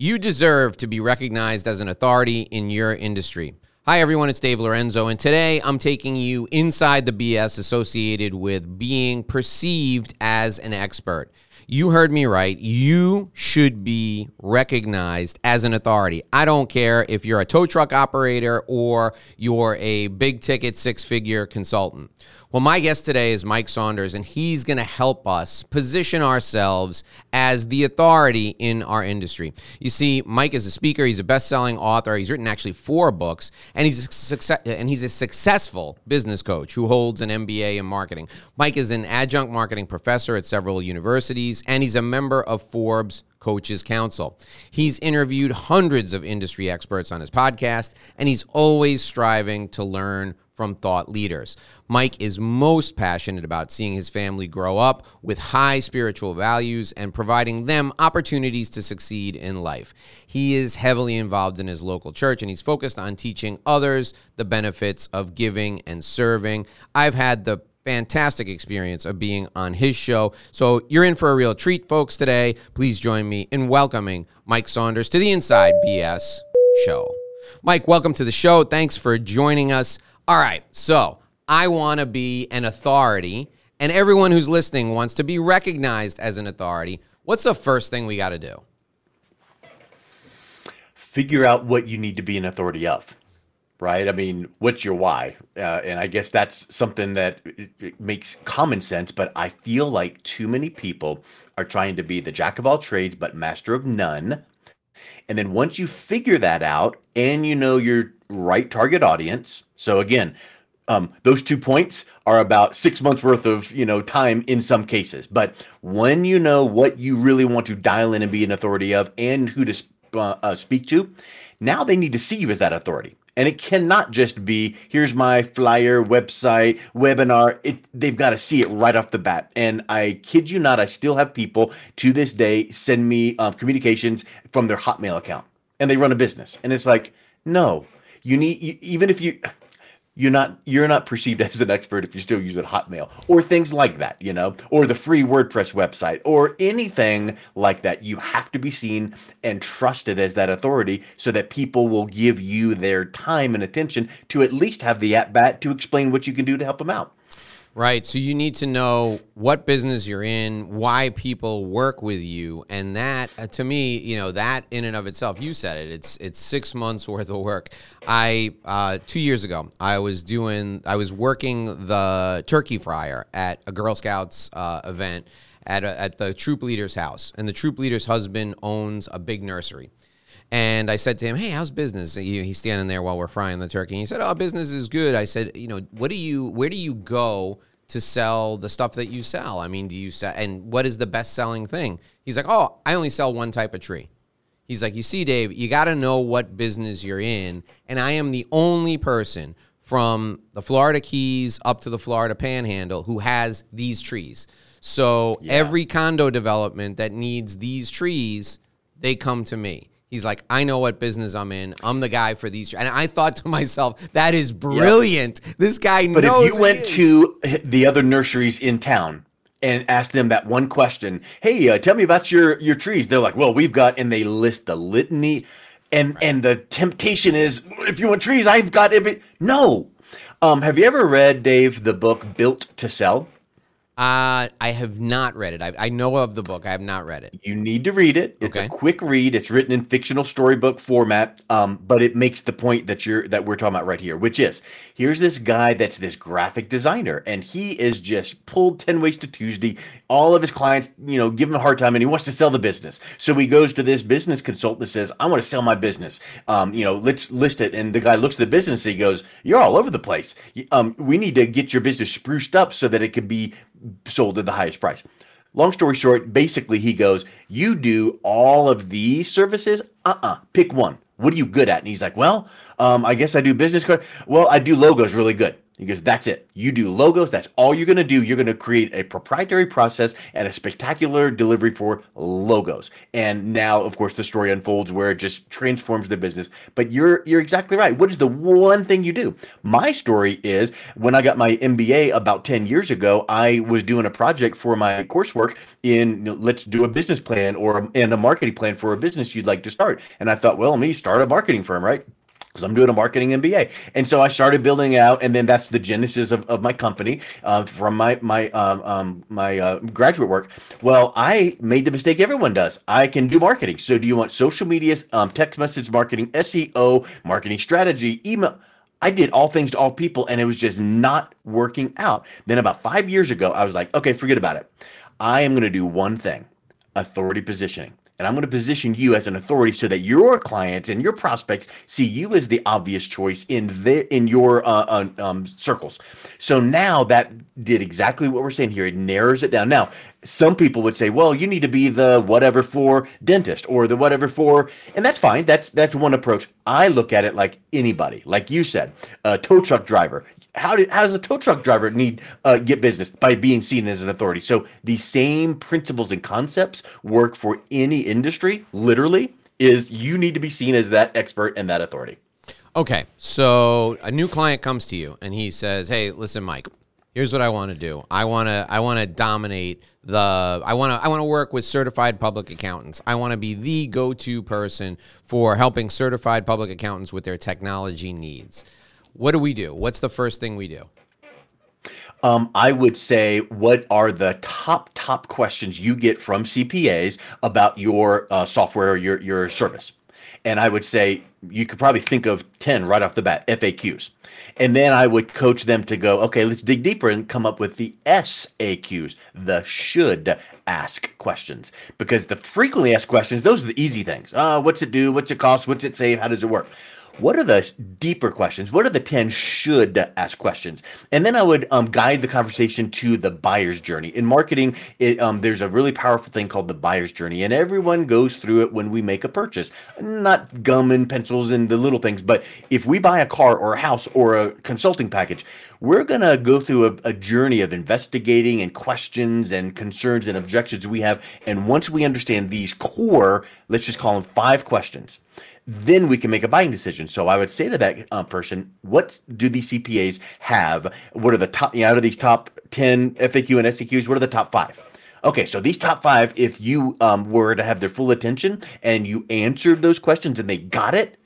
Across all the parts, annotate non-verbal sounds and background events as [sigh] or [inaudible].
You deserve to be recognized as an authority in your industry. Hi, everyone. It's Dave Lorenzo, and today I'm taking you inside the BS associated with being perceived as an expert. You heard me right. You should be recognized as an authority. I don't care if you're a tow truck operator or you're a big ticket six figure consultant. Well, my guest today is Mike Saunders, and he's going to help us position ourselves as the authority in our industry. You see, Mike is a speaker, he's a best selling author, he's written actually four books, and he's, success- and he's a successful business coach who holds an MBA in marketing. Mike is an adjunct marketing professor at several universities, and he's a member of Forbes Coaches Council. He's interviewed hundreds of industry experts on his podcast, and he's always striving to learn from thought leaders. Mike is most passionate about seeing his family grow up with high spiritual values and providing them opportunities to succeed in life. He is heavily involved in his local church and he's focused on teaching others the benefits of giving and serving. I've had the fantastic experience of being on his show. So you're in for a real treat, folks, today. Please join me in welcoming Mike Saunders to the Inside BS show. Mike, welcome to the show. Thanks for joining us. All right, so I want to be an authority, and everyone who's listening wants to be recognized as an authority. What's the first thing we got to do? Figure out what you need to be an authority of, right? I mean, what's your why? Uh, and I guess that's something that it, it makes common sense, but I feel like too many people are trying to be the jack of all trades, but master of none. And then once you figure that out and you know your right target audience, so again, um, those two points are about six months worth of you know time in some cases. But when you know what you really want to dial in and be an authority of, and who to uh, uh, speak to, now they need to see you as that authority. And it cannot just be here's my flyer, website, webinar. It, they've got to see it right off the bat. And I kid you not, I still have people to this day send me um, communications from their Hotmail account, and they run a business. And it's like, no, you need you, even if you you're not you're not perceived [laughs] as an expert if you're still using Hotmail or things like that, you know, or the free WordPress website or anything like that. You have to be seen and trusted as that authority so that people will give you their time and attention to at least have the at bat to explain what you can do to help them out. Right. So you need to know what business you're in, why people work with you, and that uh, to me, you know, that in and of itself, you said it. It's it's six months worth of work. I uh, two years ago, I was doing, I was working the turkey fryer at a Girl Scouts uh, event at a, at the troop leader's house, and the troop leader's husband owns a big nursery. And I said to him, "Hey, how's business?" He's standing there while we're frying the turkey. And he said, "Oh, business is good." I said, "You know, what do you? Where do you go to sell the stuff that you sell? I mean, do you sell? And what is the best selling thing?" He's like, "Oh, I only sell one type of tree." He's like, "You see, Dave, you got to know what business you're in, and I am the only person." From the Florida Keys up to the Florida Panhandle, who has these trees. So yeah. every condo development that needs these trees, they come to me. He's like, I know what business I'm in. I'm the guy for these. And I thought to myself, that is brilliant. Yep. This guy but knows. But if you went to the other nurseries in town and asked them that one question, hey, uh, tell me about your your trees. They're like, well, we've got, and they list the litany, and right. and the temptation is, if you want trees, I've got every. No, um, have you ever read Dave the book Built to Sell? Uh, I have not read it. I, I, know of the book. I have not read it. You need to read it. It's okay. a quick read. It's written in fictional storybook format, um, but it makes the point that you're that we're talking about right here, which is here's this guy that's this graphic designer, and he is just pulled ten ways to Tuesday. All of his clients, you know, give him a hard time, and he wants to sell the business. So he goes to this business consultant and says, "I want to sell my business. Um, you know, let's list it." And the guy looks at the business. And he goes, "You're all over the place. Um, we need to get your business spruced up so that it can be." Sold at the highest price. Long story short, basically he goes, "You do all of these services? Uh-uh. Pick one. What are you good at?" And he's like, "Well, um, I guess I do business card. Well, I do logos really good." He goes, That's it. You do logos. That's all you're going to do. You're going to create a proprietary process and a spectacular delivery for logos. And now, of course, the story unfolds where it just transforms the business. But you're you're exactly right. What is the one thing you do? My story is when I got my MBA about 10 years ago, I was doing a project for my coursework in you know, let's do a business plan or in a marketing plan for a business you'd like to start. And I thought, well, let me start a marketing firm, right? Because I'm doing a marketing MBA. And so I started building out, and then that's the genesis of, of my company uh, from my my um, um, my uh, graduate work. Well, I made the mistake everyone does. I can do marketing. So do you want social media, um, text message marketing, SEO, marketing strategy, email? I did all things to all people, and it was just not working out. Then about five years ago, I was like, okay, forget about it. I am going to do one thing: authority positioning and I'm going to position you as an authority so that your clients and your prospects see you as the obvious choice in their in your uh, uh, um, circles. So now that did exactly what we're saying here. It narrows it down. Now, some people would say, "Well, you need to be the whatever for dentist or the whatever for," and that's fine. That's that's one approach. I look at it like anybody, like you said, a tow truck driver how, did, how does a tow truck driver need uh, get business by being seen as an authority? So the same principles and concepts work for any industry. Literally, is you need to be seen as that expert and that authority. Okay, so a new client comes to you and he says, "Hey, listen, Mike." Here's what I want to do. I want to I want to dominate the I want to I want to work with certified public accountants. I want to be the go-to person for helping certified public accountants with their technology needs. What do we do? What's the first thing we do? Um, I would say, what are the top top questions you get from CPAs about your uh, software or your your service? And I would say you could probably think of ten right off the bat FAQs, and then I would coach them to go, okay, let's dig deeper and come up with the SAQs, the should ask questions, because the frequently asked questions, those are the easy things. Uh, what's it do? What's it cost? What's it save? How does it work? What are the deeper questions? What are the 10 should ask questions? And then I would um, guide the conversation to the buyer's journey. In marketing, it, um, there's a really powerful thing called the buyer's journey, and everyone goes through it when we make a purchase. Not gum and pencils and the little things, but if we buy a car or a house or a consulting package, we're going to go through a, a journey of investigating and questions and concerns and objections we have. And once we understand these core, let's just call them five questions then we can make a buying decision. So I would say to that uh, person, what do these CPAs have? What are the top, you know, out of these top 10 FAQ and SAQs, what are the top five? Okay, so these top five, if you um, were to have their full attention and you answered those questions and they got it,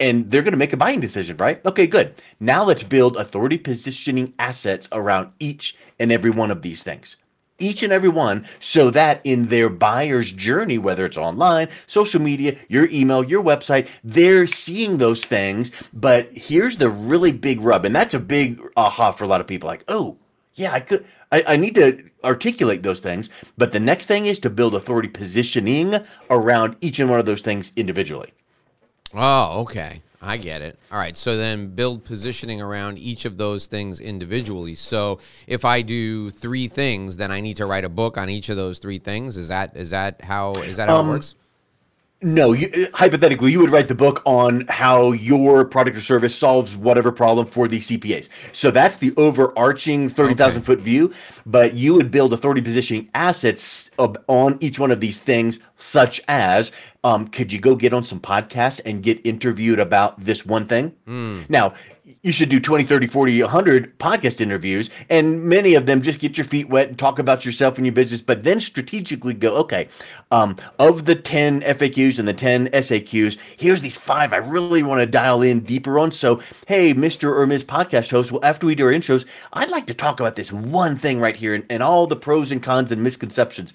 and they're going to make a buying decision, right? Okay, good. Now let's build authority positioning assets around each and every one of these things each and every one so that in their buyer's journey, whether it's online, social media, your email, your website, they're seeing those things. But here's the really big rub, and that's a big aha for a lot of people like, oh, yeah, I could. I, I need to articulate those things. But the next thing is to build authority positioning around each and one of those things individually. Oh, okay. I get it. All right. So then build positioning around each of those things individually. So if I do three things, then I need to write a book on each of those three things. Is that is that how is that how um, it works? No, you, hypothetically, you would write the book on how your product or service solves whatever problem for the CPAs. So that's the overarching 30,000 okay. foot view. But you would build authority positioning assets on each one of these things, such as um, could you go get on some podcasts and get interviewed about this one thing? Mm. Now, you should do 20, 30, 40, 100 podcast interviews, and many of them just get your feet wet and talk about yourself and your business, but then strategically go, okay, um, of the 10 FAQs and the 10 SAQs, here's these five I really want to dial in deeper on. So, hey, Mr. or Ms. Podcast host, well, after we do our intros, I'd like to talk about this one thing right here and, and all the pros and cons and misconceptions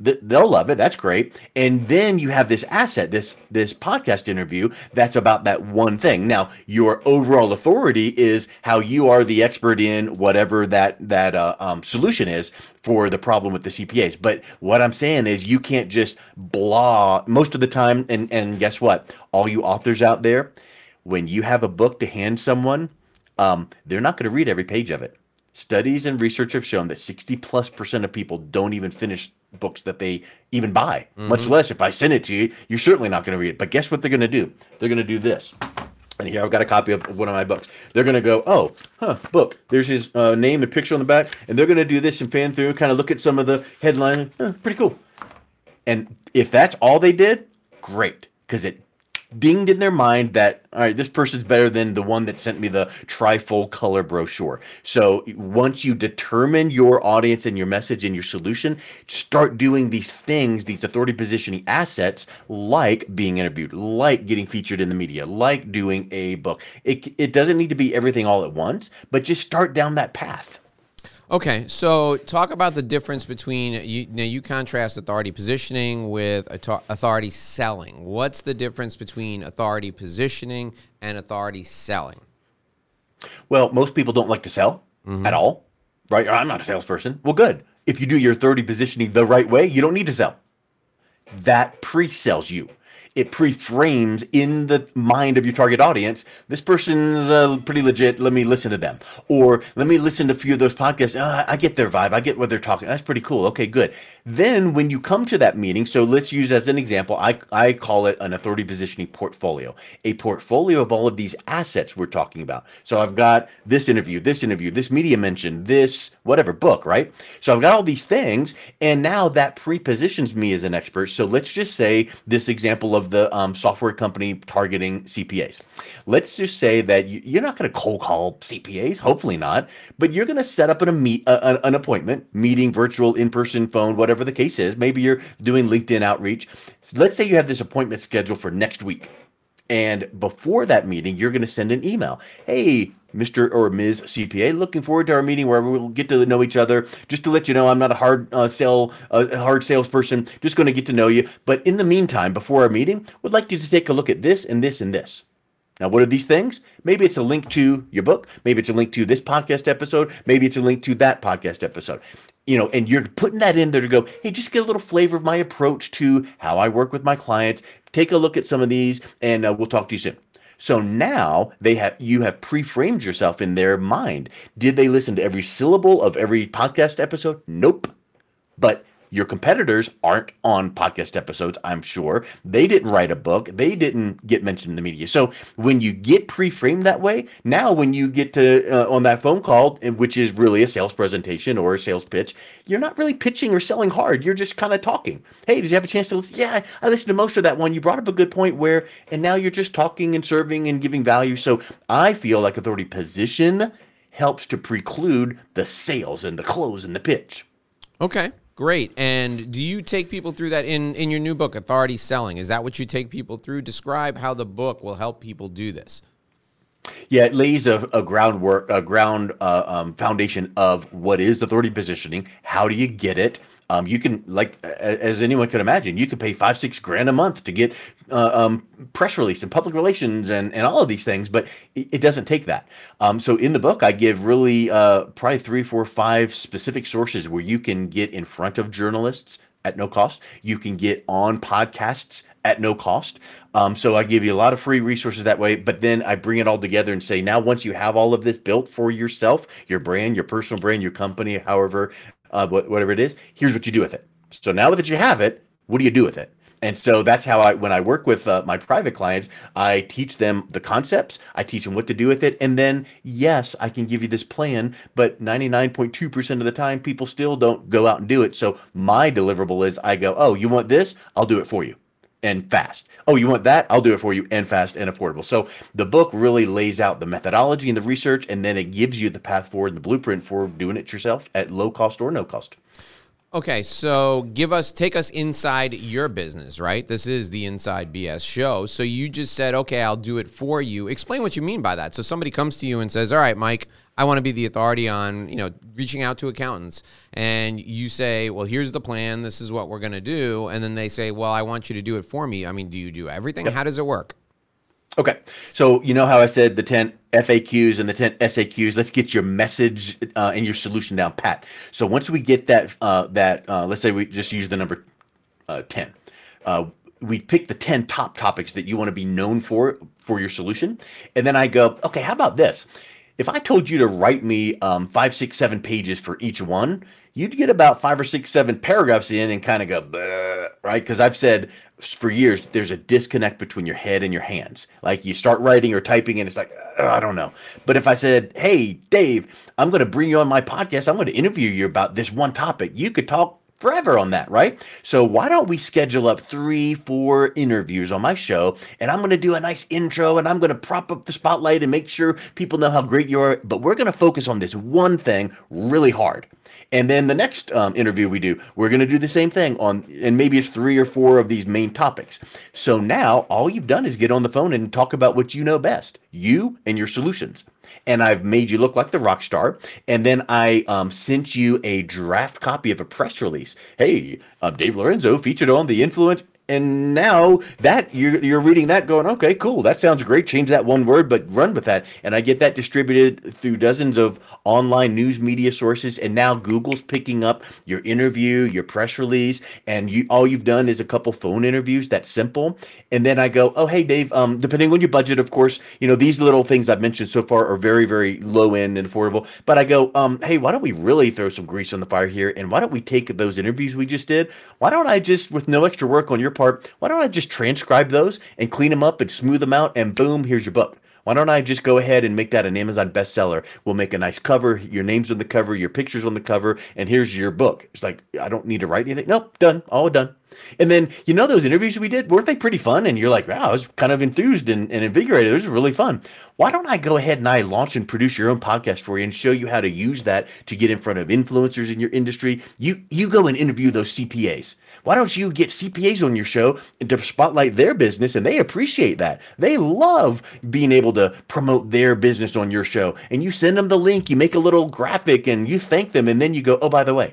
they'll love it. That's great. And then you have this asset this this podcast interview that's about that one thing. Now your overall authority is how you are the expert in whatever that that uh, um, solution is for the problem with the cpas but what i'm saying is you can't just blah most of the time and and guess what? All you authors out there when you have a book to hand someone um, they're not going to read every page of it. Studies and research have shown that 60 plus percent of people don't even finish books that they even buy, mm-hmm. much less if I send it to you, you're certainly not going to read it. But guess what they're going to do? They're going to do this. and here I've got a copy of one of my books. They're going to go, oh, huh, book. There's his uh, name and picture on the back, and they're going to do this and fan through, kind of look at some of the headline. Huh, pretty cool. And if that's all they did, great, because it dinged in their mind that all right this person's better than the one that sent me the trifold color brochure. So once you determine your audience and your message and your solution start doing these things these authority positioning assets like being interviewed like getting featured in the media like doing a book. It, it doesn't need to be everything all at once but just start down that path Okay, so talk about the difference between you. Now you contrast authority positioning with authority selling. What's the difference between authority positioning and authority selling? Well, most people don't like to sell mm-hmm. at all, right? I'm not a salesperson. Well, good. If you do your authority positioning the right way, you don't need to sell. That pre-sells you it pre-frames in the mind of your target audience this person's uh, pretty legit let me listen to them. Or let me listen to a few of those podcasts uh, i get their vibe i get what they're talking that's pretty cool okay good. Then when you come to that meeting so let's use as an example i, I call it an authority positioning portfolio a portfolio of all of these assets we're talking about. So i've got this interview this interview this media mention this whatever book right? So i've got all these things and now that pre-positions me as an expert so let's just say this example of the um, software company targeting CPAs. Let's just say that you're not going to cold call CPAs, hopefully not, but you're going to set up an, meet, an appointment, meeting, virtual, in person, phone, whatever the case is. Maybe you're doing LinkedIn outreach. Let's say you have this appointment scheduled for next week. And before that meeting, you're going to send an email. Hey, Mr. or Ms. CPA. Looking forward to our meeting where we'll get to know each other. Just to let you know, I'm not a hard uh, sale, uh, hard salesperson. Just going to get to know you. But in the meantime, before our meeting, would like you to take a look at this and this and this. Now, what are these things? Maybe it's a link to your book. Maybe it's a link to this podcast episode. Maybe it's a link to that podcast episode. You know, and you're putting that in there to go, hey, just get a little flavor of my approach to how I work with my clients. Take a look at some of these, and uh, we'll talk to you soon. So now they have you have pre-framed yourself in their mind. Did they listen to every syllable of every podcast episode? Nope. But your competitors aren't on podcast episodes, I'm sure. They didn't write a book. They didn't get mentioned in the media. So when you get pre-framed that way, now when you get to uh, on that phone call, which is really a sales presentation or a sales pitch, you're not really pitching or selling hard. You're just kind of talking. Hey, did you have a chance to listen? Yeah, I listened to most of that one. You brought up a good point where, and now you're just talking and serving and giving value. So I feel like authority position helps to preclude the sales and the close and the pitch. Okay. Great. And do you take people through that in, in your new book, Authority Selling? Is that what you take people through? Describe how the book will help people do this. Yeah, it lays a, a groundwork, a ground uh, um, foundation of what is authority positioning. How do you get it? Um, you can like as anyone could imagine, you could pay five six grand a month to get uh, um, press release and public relations and, and all of these things, but it, it doesn't take that. Um, so in the book, I give really uh, probably three, four, five specific sources where you can get in front of journalists at no cost. You can get on podcasts at no cost. Um, so I give you a lot of free resources that way, but then I bring it all together and say, now once you have all of this built for yourself, your brand, your personal brand, your company, however uh, whatever it is. Here's what you do with it. So now that you have it, what do you do with it? And so that's how I, when I work with uh, my private clients, I teach them the concepts, I teach them what to do with it. And then, yes, I can give you this plan, but 99.2% of the time, people still don't go out and do it. So my deliverable is I go, oh, you want this? I'll do it for you and fast. Oh, you want that? I'll do it for you and fast and affordable. So the book really lays out the methodology and the research, and then it gives you the path forward and the blueprint for doing it yourself at low cost or no cost. Okay, so give us, take us inside your business, right? This is the Inside BS show. So you just said, okay, I'll do it for you. Explain what you mean by that. So somebody comes to you and says, all right, Mike, I want to be the authority on, you know, reaching out to accountants. And you say, well, here's the plan. This is what we're going to do. And then they say, well, I want you to do it for me. I mean, do you do everything? Yep. How does it work? Okay. So, you know how I said the 10 FAQs and the 10 SAQs, let's get your message uh, and your solution down pat. So, once we get that, uh, that uh, let's say we just use the number uh, 10, uh, we pick the 10 top topics that you want to be known for for your solution. And then I go, okay, how about this? if I told you to write me um, five, six, seven pages for each one, you'd get about five or six, seven paragraphs in and kind of go, right? Because I've said for years there's a disconnect between your head and your hands like you start writing or typing and it's like i don't know but if i said hey dave i'm going to bring you on my podcast i'm going to interview you about this one topic you could talk forever on that, right? So why don't we schedule up three, four interviews on my show, and I'm going to do a nice intro, and I'm going to prop up the spotlight and make sure people know how great you are. But we're going to focus on this one thing really hard. And then the next um, interview we do, we're going to do the same thing on, and maybe it's three or four of these main topics. So now all you've done is get on the phone and talk about what you know best, you and your solutions. And I've made you look like the rock star. And then I um, sent you a draft copy of a press release. Hey, I'm Dave Lorenzo featured on the Influence and now that you're you're reading that going okay cool that sounds great change that one word but run with that. And i get that distributed through dozens of online news media sources and now google's picking up your interview your press release and you all you've done is a couple phone interviews that's simple. And then i go oh hey dave um, depending on your budget of course you know these little things i've mentioned so far are very very low end and affordable. But i go um, hey why don't we really throw some grease on the fire here and why don't we take those interviews we just did? Why don't i just with no extra work on your part, why don't I just transcribe those and clean them up and smooth them out and boom, here's your book. Why don't I just go ahead and make that an Amazon bestseller? We'll make a nice cover, your name's on the cover, your picture's on the cover, and here's your book. It's like, I don't need to write anything. Nope, done, all done. And then, you know, those interviews we did, weren't they pretty fun? And you're like, wow, I was kind of enthused and, and invigorated. It was really fun. Why don't I go ahead and I launch and produce your own podcast for you and show you how to use that to get in front of influencers in your industry? You you go and interview those CPAs. Why don't you get CPAs on your show to spotlight their business? And they appreciate that. They love being able to promote their business on your show. And you send them the link, you make a little graphic, and you thank them. And then you go, oh, by the way,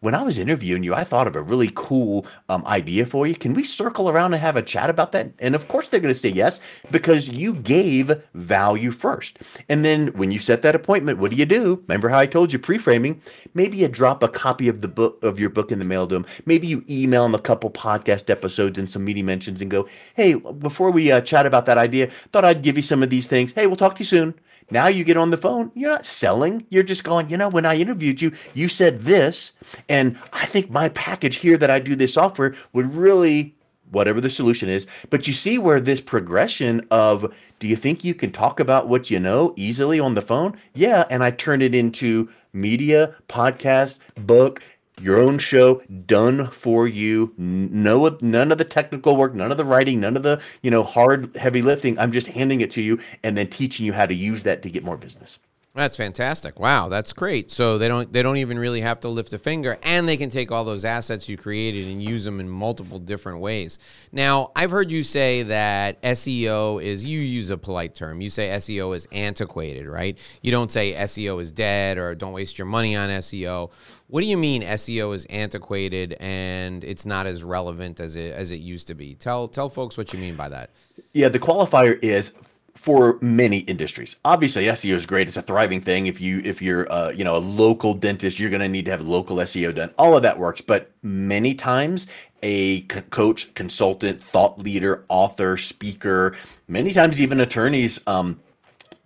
when I was interviewing you, I thought of a really cool um, idea for you. Can we circle around and have a chat about that? And of course, they're going to say yes because you gave value first. And then when you set that appointment, what do you do? Remember how I told you pre-framing? Maybe you drop a copy of the book of your book in the mail to them. Maybe you email them a couple podcast episodes and some media mentions and go, "Hey, before we uh, chat about that idea, thought I'd give you some of these things. Hey, we'll talk to you soon." Now you get on the phone, you're not selling. You're just going, you know, when I interviewed you, you said this. And I think my package here that I do this software would really, whatever the solution is. But you see where this progression of, do you think you can talk about what you know easily on the phone? Yeah. And I turn it into media, podcast, book, your own show done for you. No none of the technical work none of the writing none of the you know hard heavy lifting. I'm just handing it to you and then teaching you how to use that to get more business that's fantastic. Wow, that's great. So they don't they don't even really have to lift a finger and they can take all those assets you created and use them in multiple different ways. Now, I've heard you say that SEO is you use a polite term. You say SEO is antiquated, right? You don't say SEO is dead or don't waste your money on SEO. What do you mean SEO is antiquated and it's not as relevant as it as it used to be? Tell tell folks what you mean by that. Yeah, the qualifier is for many industries. Obviously, SEO is great. It's a thriving thing. If you if you're uh, you know a local dentist, you're going to need to have local SEO done. All of that works, but many times a coach, consultant, thought leader, author, speaker, many times even attorneys um,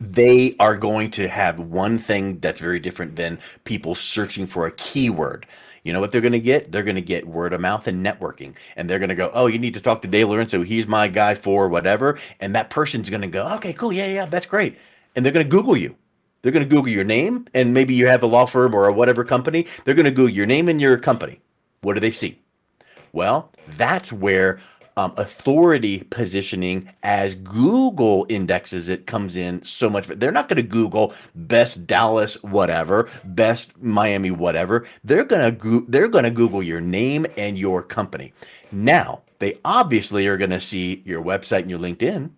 they are going to have one thing that's very different than people searching for a keyword. You know what they're going to get? They're going to get word of mouth and networking. And they're going to go, oh, you need to talk to Dave Lorenzo. He's my guy for whatever. And that person's going to go, okay, cool. Yeah, yeah, that's great. And they're going to Google you. They're going to Google your name. And maybe you have a law firm or a whatever company. They're going to Google your name and your company. What do they see? Well, that's where um, authority positioning as Google indexes it comes in so much. They're not going to Google best Dallas whatever, best Miami whatever. They're going to they're going to Google your name and your company. Now, they obviously are going to see your website and your LinkedIn,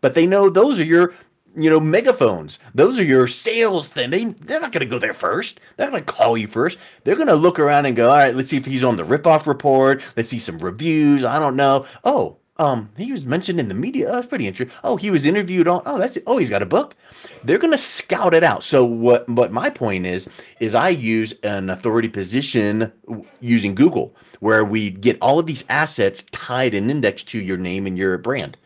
but they know those are your you know, megaphones. Those are your sales thing. They they're not going to go there first. They're going to call you first. They're going to look around and go, all right, let's see if he's on the ripoff report. Let's see some reviews. I don't know. Oh, um, he was mentioned in the media. Oh, that's pretty interesting. Oh, he was interviewed on. Oh, that's. Oh, he's got a book. They're going to scout it out. So what? But my point is is I use an authority position using Google, where we get all of these assets tied and indexed to your name and your brand.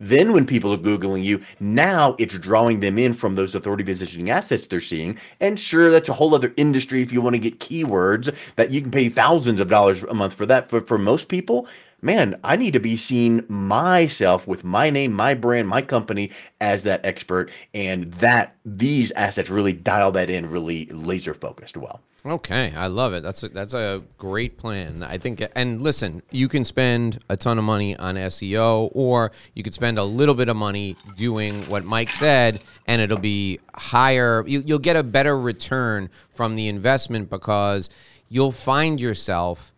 Then when people are Googling you, now it's drawing them in from those authority positioning assets they're seeing. And sure, that's a whole other industry if you want to get keywords that you can pay thousands of dollars a month for that. But for most people, man, I need to be seen myself with my name, my brand, my company as that expert, and that these assets really dial that in, really laser focused well. Okay, I love it. That's a, that's a great plan. I think. And listen, you can spend a ton of money on SEO, or you could spend a little bit of money doing what Mike said, and it'll be higher. You, you'll get a better return from the investment because you'll find yourself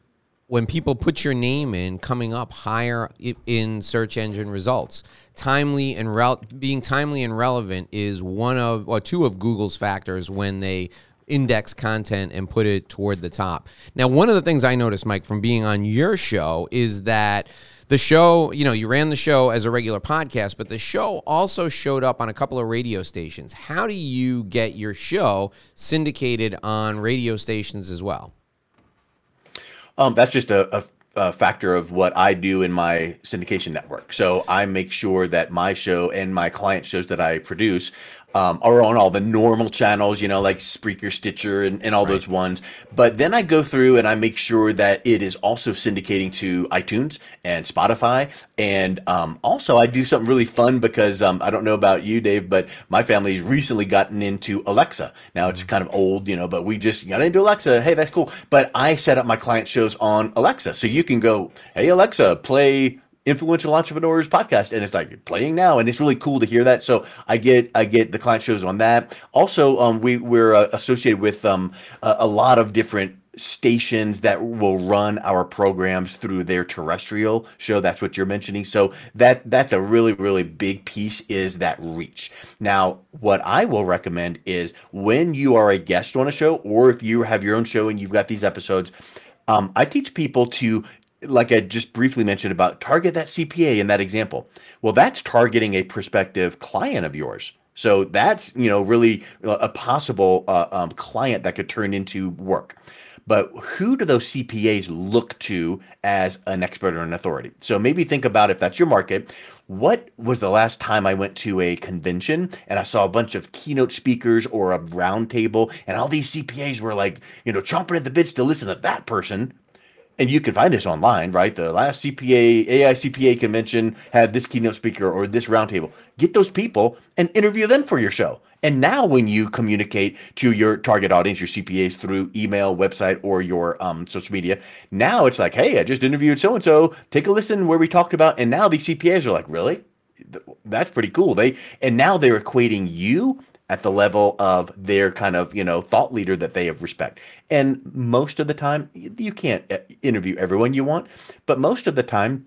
when people put your name in coming up higher in search engine results timely and being timely and relevant is one of or two of google's factors when they index content and put it toward the top now one of the things i noticed mike from being on your show is that the show, you know, you ran the show as a regular podcast, but the show also showed up on a couple of radio stations. How do you get your show syndicated on radio stations as well? Um, that's just a, a, a, factor of what I do in my syndication network. So I make sure that my show and my client shows that I produce um, are on all the normal channels, you know, like Spreaker, Stitcher, and, and all right. those ones. But then I go through and I make sure that it is also syndicating to iTunes and Spotify. And um, also, I do something really fun because um, I don't know about you, Dave, but my family's recently gotten into Alexa. Now it's mm-hmm. kind of old, you know, but we just got into Alexa. Hey, that's cool. But I set up my client shows on Alexa. So you can go, hey, Alexa, play influential entrepreneurs podcast and it's like playing now and it's really cool to hear that. So i get i get the client shows on that. Also um, we we're uh, associated with um, a, a, lot of different stations that will run our programs through their terrestrial show. That's what you're mentioning. So that that's a really really big piece is that reach. Now what i will recommend is when you are a guest on a show or if you have your own show and you've got these episodes um, I teach people to like I just briefly mentioned about target that CPA in that example. Well, that's targeting a prospective client of yours. So that's you know really a possible uh, um, client that could turn into work. But who do those CPAs look to as an expert or an authority? So maybe think about if that's your market. What was the last time I went to a convention and I saw a bunch of keynote speakers or a roundtable and all these CPAs were like, you know, chomping at the bits to listen to that person and you can find this online, right? The last CPA AI CPA convention had this keynote speaker or this roundtable. Get those people and interview them for your show. And now, when you communicate to your target audience, your CPAs through email, website, or your um, social media, now it's like, hey, I just interviewed so and so. Take a listen where we talked about. And now these CPAs are like, really? That's pretty cool. They and now they're equating you at the level of their kind of you know thought leader that they have respect. And most of the time you can't uh, interview everyone you want but most of the time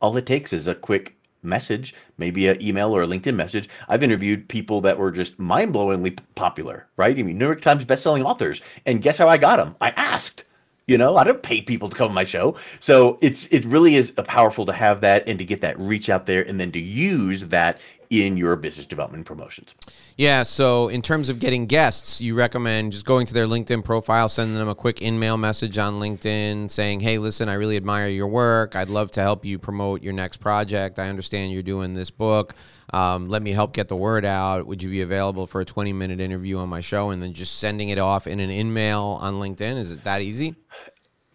all it takes is a quick message maybe an email or a linkedin message. I've interviewed people that were just mind-blowingly popular right? I mean new york times best-selling authors. And guess how i got them i asked. You know i don't pay people to come on my show. So it's it really is powerful to have that and to get that reach out there and then to use that in your business development promotions. Yeah. So, in terms of getting guests, you recommend just going to their LinkedIn profile, sending them a quick in-mail message on LinkedIn saying, Hey, listen, I really admire your work. I'd love to help you promote your next project. I understand you're doing this book. Um, let me help get the word out. Would you be available for a 20 minute interview on my show? And then just sending it off in an in-mail on LinkedIn. Is it that easy?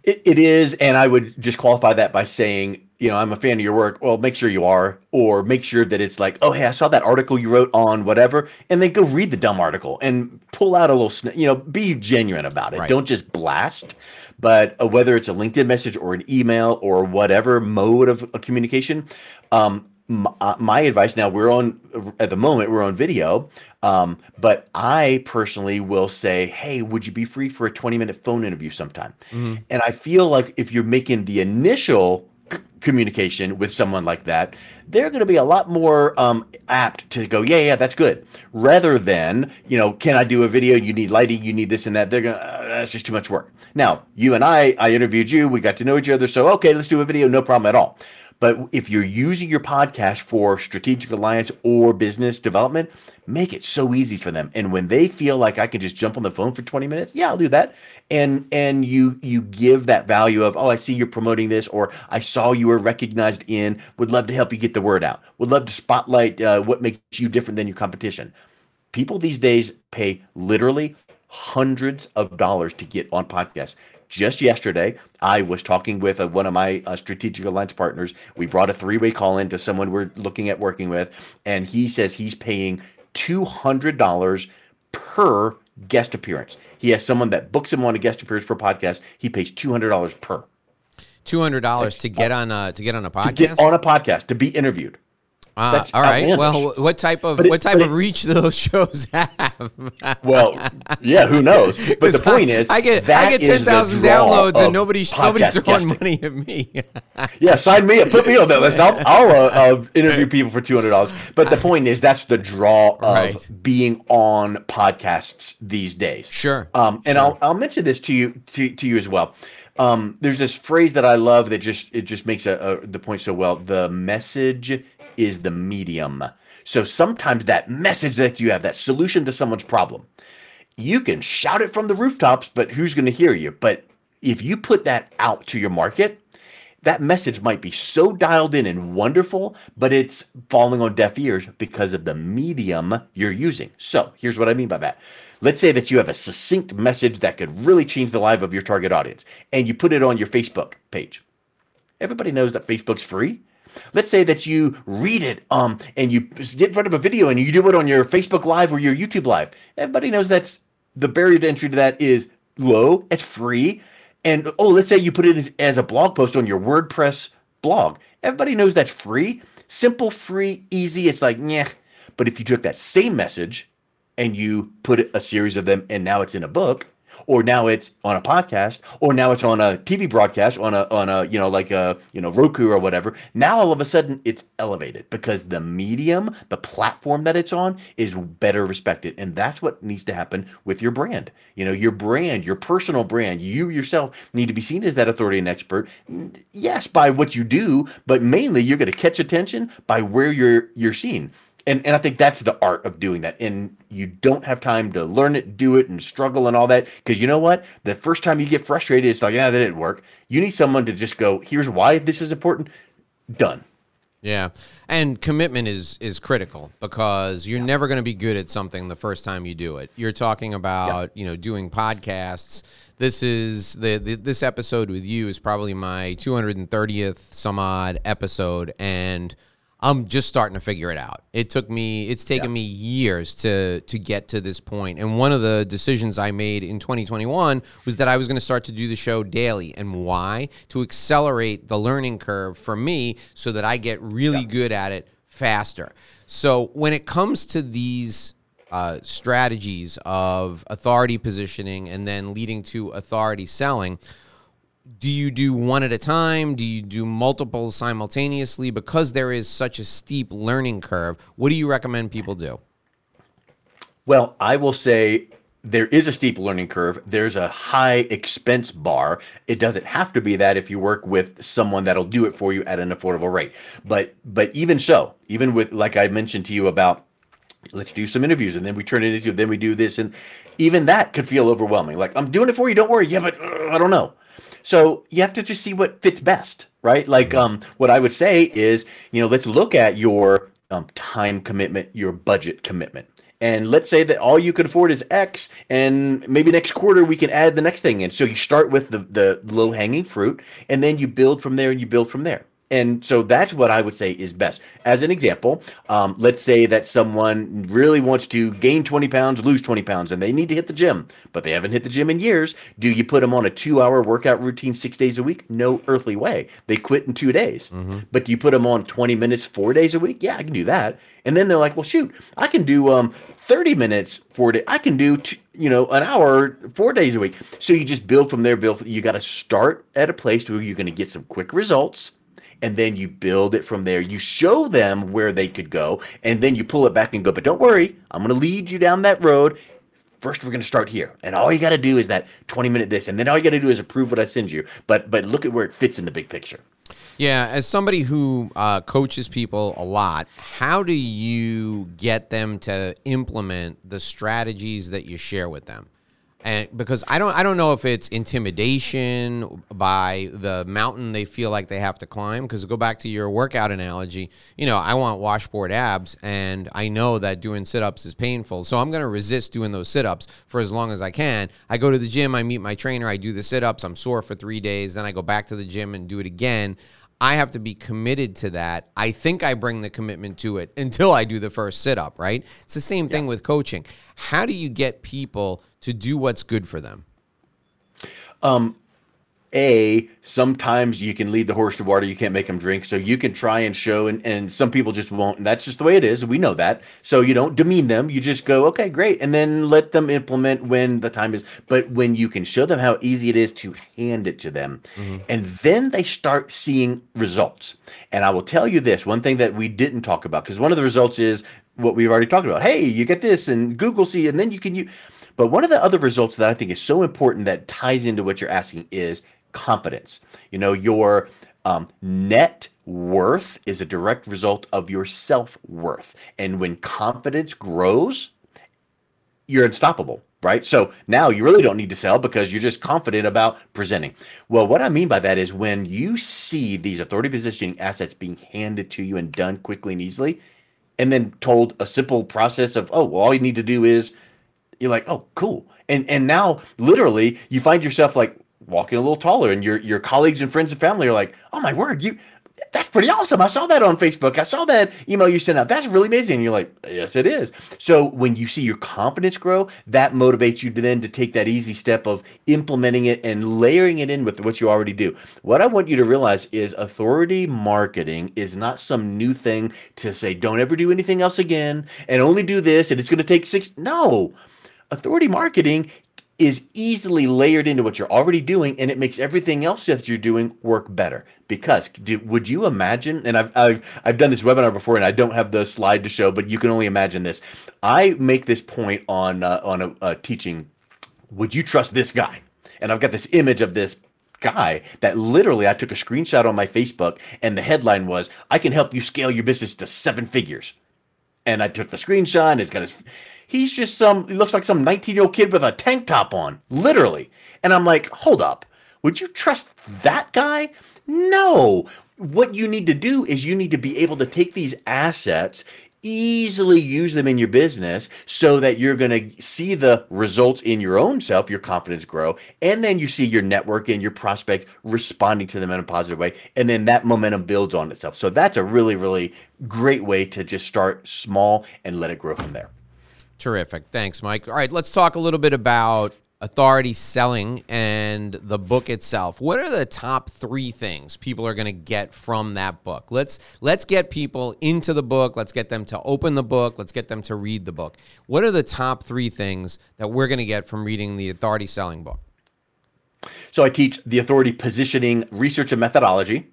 It, it is. And I would just qualify that by saying, you know, I'm a fan of your work. Well, make sure you are, or make sure that it's like, oh, hey, I saw that article you wrote on whatever, and then go read the dumb article and pull out a little, sn- you know, be genuine about it. Right. Don't just blast. But uh, whether it's a LinkedIn message or an email or whatever mode of, of communication, um, my, uh, my, advice now we're on at the moment we're on video um, but i personally will say hey would you be free for a 20 minute phone interview sometime mm-hmm. and i feel like if you're making the initial communication with someone like that, they're going to be a lot more um, apt to go, yeah, yeah, that's good, rather than you know, can I do a video? You need lighting, you need this and that. They're gonna, uh, that's just too much work. Now, you and I, I interviewed you, we got to know each other, so okay, let's do a video, no problem at all. But if you're using your podcast for strategic alliance or business development, make it so easy for them. And when they feel like I can just jump on the phone for 20 minutes, yeah, I'll do that. And and you you give that value of, oh, I see you're promoting this, or I saw you were recognized in, would love to help you get the word out. Would love to spotlight uh, what makes you different than your competition. People these days pay literally hundreds of dollars to get on podcasts just yesterday, I was talking with uh, one of my uh, strategic alliance partners. We brought a three way call in to someone we're looking at working with, and he says he's paying $200 per guest appearance. He has someone that books him on a guest appearance for a podcast. He pays $200 per. Two hundred dollars to get on a to get on a podcast. To get on a podcast to be interviewed. Uh, That's all right. outlandish. Well, what type of it- what type of it- reach [laughs] do those shows have? Well, yeah, who knows? [laughs] But the point I, is, I get I get ten thousand downloads and nobody's nobody's throwing guesting. money at me. [laughs] Yeah, sign me up. Put me on that list. I'll, I'll uh, uh, interview people for two hundred dollars. But the point is, that's the draw of Right. being on podcasts these days. Sure. Um, and I'll I'll mention this to you to, to you as well. Um, there's this phrase that I love that just it just makes a, a, the point so well. The message is the medium. So sometimes that message that you have, that solution to someone's problem, you can shout it from the rooftops, but who's going to hear you? But if you put that out to your market, that message might be so dialed in and wonderful, but it's falling on deaf ears because of the medium you're using. So here's what I mean by that. Let's say that you have a succinct message that could really change the life of your target audience, and you put it on your Facebook page. Everybody knows that Facebook's free. Let's say that you read it um, and you get in front of a video and you do it on your Facebook Live or your YouTube Live. Everybody knows that's the barrier to entry to that is low, it's free. And oh, let's say you put it as a blog post on your WordPress blog. Everybody knows that's free, simple, free, easy. It's like, yeah. But if you took that same message and you put a series of them and now it's in a book, or now it's on a podcast, or now it's on a TV broadcast, on a on a you know like a you know Roku or whatever. Now all of a sudden it's elevated because the medium, the platform that it's on, is better respected, and that's what needs to happen with your brand. You know, your brand, your personal brand, you yourself need to be seen as that authority and expert. Yes, by what you do, but mainly you're going to catch attention by where you're you're seen and and I think that's the art of doing that. And you don't have time to learn it, do it, and struggle and all that. Because you know what? The first time you get frustrated, it's like, yeah, that didn't work. You need someone to just go, here's why this is important. Done. Yeah, and commitment is is critical because you're never going to be good at something the first time you do it. You're talking about you know doing podcasts. This is the, the this episode with you is probably my 230th some odd episode, and I'm just starting to figure it out. It took me it's taken me years to to get to this point. And one of the decisions I made in 2021 was that I was going to start to do the show daily. And why? To accelerate the learning curve for me so that I get really good at it faster. So when it comes to these uh, strategies of authority positioning and then leading to authority selling, do you do one at a time? Do you do multiple simultaneously? Because there is such a steep learning curve, what do you recommend people do? Well, I will say there is a steep learning curve. There's a high expense bar. It doesn't have to be that if you work with someone that'll do it for you at an affordable rate. But but even so, even with like I mentioned to you about let's do some interviews and then we turn it into then we do this and even that could feel overwhelming. Like I'm doing it for you, don't worry. Yeah, but uh, I don't know. So you have to just see what fits best, right? Like um, what I would say is, you know, let's look at your um, time commitment, your budget commitment. And let's say that all you can afford is X, and maybe next quarter we can add the next thing in. So you start with the, the low hanging fruit, and then you build from there and you build from there. And so that's what I would say is best. As an example, um, let's say that someone really wants to gain 20 pounds, lose 20 pounds, and they need to hit the gym, but they haven't hit the gym in years. Do you put them on a two hour workout routine six days a week? No earthly way. They quit in two days. But do you put them on 20 minutes four days a week? Yeah, I can do that. And then they're like, well, shoot, I can do um, 30 minutes four days. I can do, t- you know, an hour four days a week. So you just build from there, build. You got to start at a place where you're going to get some quick results and then you build it from there. You show them where they could go, and then you pull it back and go, but don't worry, I'm going to lead you down that road. First, we're going to start here, and all you got to do is that 20 minute this, and then all you got to do is approve what I send you. But but look at where it fits in the big picture. Yeah, as somebody who uh, coaches people a lot, how do you get them to implement the strategies that you share with them? And because I don't I don't know if it's intimidation by the mountain they feel like they have to climb. Because go back to your workout analogy you know I want washboard abs and I know that doing sit-ups is painful. So I'm going to resist doing those sit-ups for as long as I can. I go to the gym I meet my trainer I do the sit-ups I'm sore for 3 days then I go back to the gym and do it again I have to be committed to that. I think I bring the commitment to it [laughs] until I do the first sit up, right? It's the same thing yeah. with coaching. How do you get people to do what's good for them? Um, a sometimes you can lead the horse to water you can't make them drink so you can try and show and, and some people just won't and that's just the way it is we know that. So you don't demean them you just go okay great and then let them implement when the time is but when you can show them how easy it is to hand it to them. Mm-hmm. and then they start seeing results. And i will tell you this one thing that we didn't talk about because one of the results is what we've already talked about. Hey you get this and google see and then you can use but one of the other results that I think is so important that ties into what you're asking is competence. You know, your um, net worth is a direct result of your self worth. And when confidence grows, you're unstoppable, right? So now you really don't need to sell because you're just confident about presenting. Well, what I mean by that is when you see these authority positioning assets being handed to you and done quickly and easily, and then told a simple process of, oh, well, all you need to do is, you're like, oh, cool. And and now literally you find yourself like, walking a little taller and your your colleagues and friends and family are like oh my word you that's pretty awesome. I saw that on facebook. I saw that email you sent out. That's really amazing. And you're like yes it is. So when you see your confidence grow that motivates you to then to take that easy step of implementing it and layering it in with what you already do. What i want you to realize is authority marketing is not some new thing to say don't ever do anything else again and only do this and it's going to take six no. Authority marketing is easily layered into what you're already doing and it makes everything else that you're doing work better. Because do, would you imagine and I've, I've i've done this webinar before and i don't have the slide to show but you can only imagine this. I make this point on uh, on a, a teaching would you trust this guy? And i've got this image of this guy that literally i took a screenshot on my facebook and the headline was i can help you scale your business to seven figures. And i took the screenshot and it's got his He's just some, he looks like some 19 year old kid with a tank top on, literally. And I'm like, hold up. Would you trust that guy? No. What you need to do is you need to be able to take these assets, easily use them in your business so that you're going to see the results in your own self, your confidence grow, and then you see your network and your prospects responding to them in a positive way. And then that momentum builds on itself. So that's a really, really great way to just start small and let it grow from there. Terrific. Thanks, Mike. All right, let's talk a little bit about authority selling and the book itself. What are the top 3 things people are going to get from that book? Let's let's get people into the book, let's get them to open the book, let's get them to read the book. What are the top 3 things that we're going to get from reading the authority selling book? So I teach the authority positioning research and methodology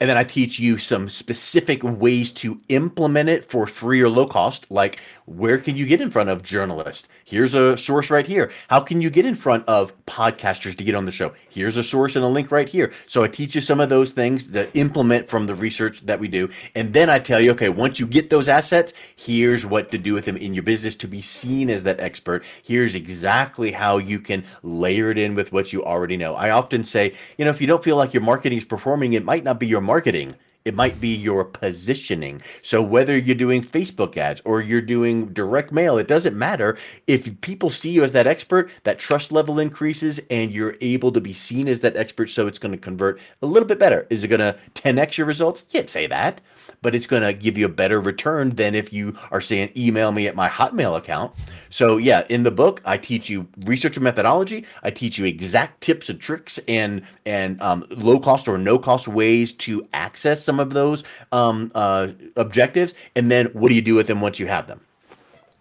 and then I teach you some specific ways to implement it for free or low cost, like where can you get in front of journalists? Here's a source right here. How can you get in front of podcasters to get on the show? Here's a source and a link right here. So I teach you some of those things to implement from the research that we do. And then I tell you, okay, once you get those assets, here's what to do with them in your business to be seen as that expert. Here's exactly how you can layer it in with what you already know. I often say, you know, if you don't feel like your marketing is performing, it might not be your marketing it might be your positioning. So whether you're doing Facebook ads or you're doing direct mail, it doesn't matter. If people see you as that expert, that trust level increases and you're able to be seen as that expert. So it's going to convert a little bit better. Is it going to 10x your results? Can't say that but it's going to give you a better return than if you are saying email me at my Hotmail account. So yeah, in the book, I teach you research and methodology. I teach you exact tips and tricks and and um, low cost or no cost ways to access some of those um, uh, objectives. And then what do you do with them once you have them?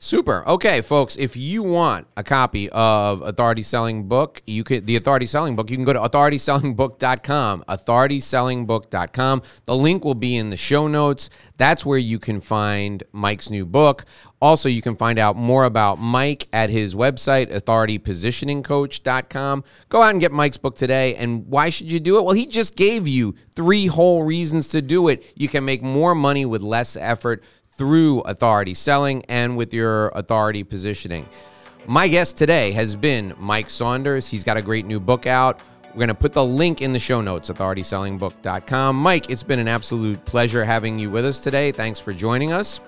Super. Okay, folks, if you want a copy of Authority Selling Book, you could the Authority Selling Book, you can go to authoritysellingbook.com, authoritysellingbook.com. The link will be in the show notes. That's where you can find Mike's new book. Also, you can find out more about Mike at his website, authoritypositioningcoach.com. Go out and get Mike's book today. And why should you do it? Well, he just gave you three whole reasons to do it. You can make more money with less effort through authority selling and with your authority positioning. My guest today has been Mike Saunders. He's got a great new book out. We're going to put the link in the show notes, authoritysellingbook.com. Mike, it's been an absolute pleasure having you with us today. Thanks for joining us.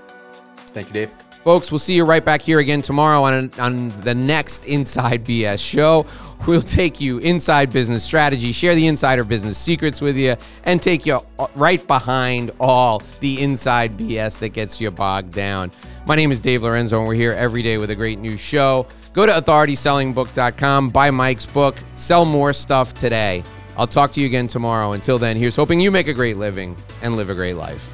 Thank you, Dave. Folks, we'll see you right back here again tomorrow on, on the next Inside BS show. We'll take you inside business strategy, share the insider business secrets with you, and take you uh, right behind all the inside BS that gets you bogged down. My name is Dave Lorenzo, and we're here every day with a great new show. Go to authoritysellingbook.com, buy Mike's book, sell more stuff today. I'll talk to you again tomorrow. Until then, here's hoping you make a great living and live a great life.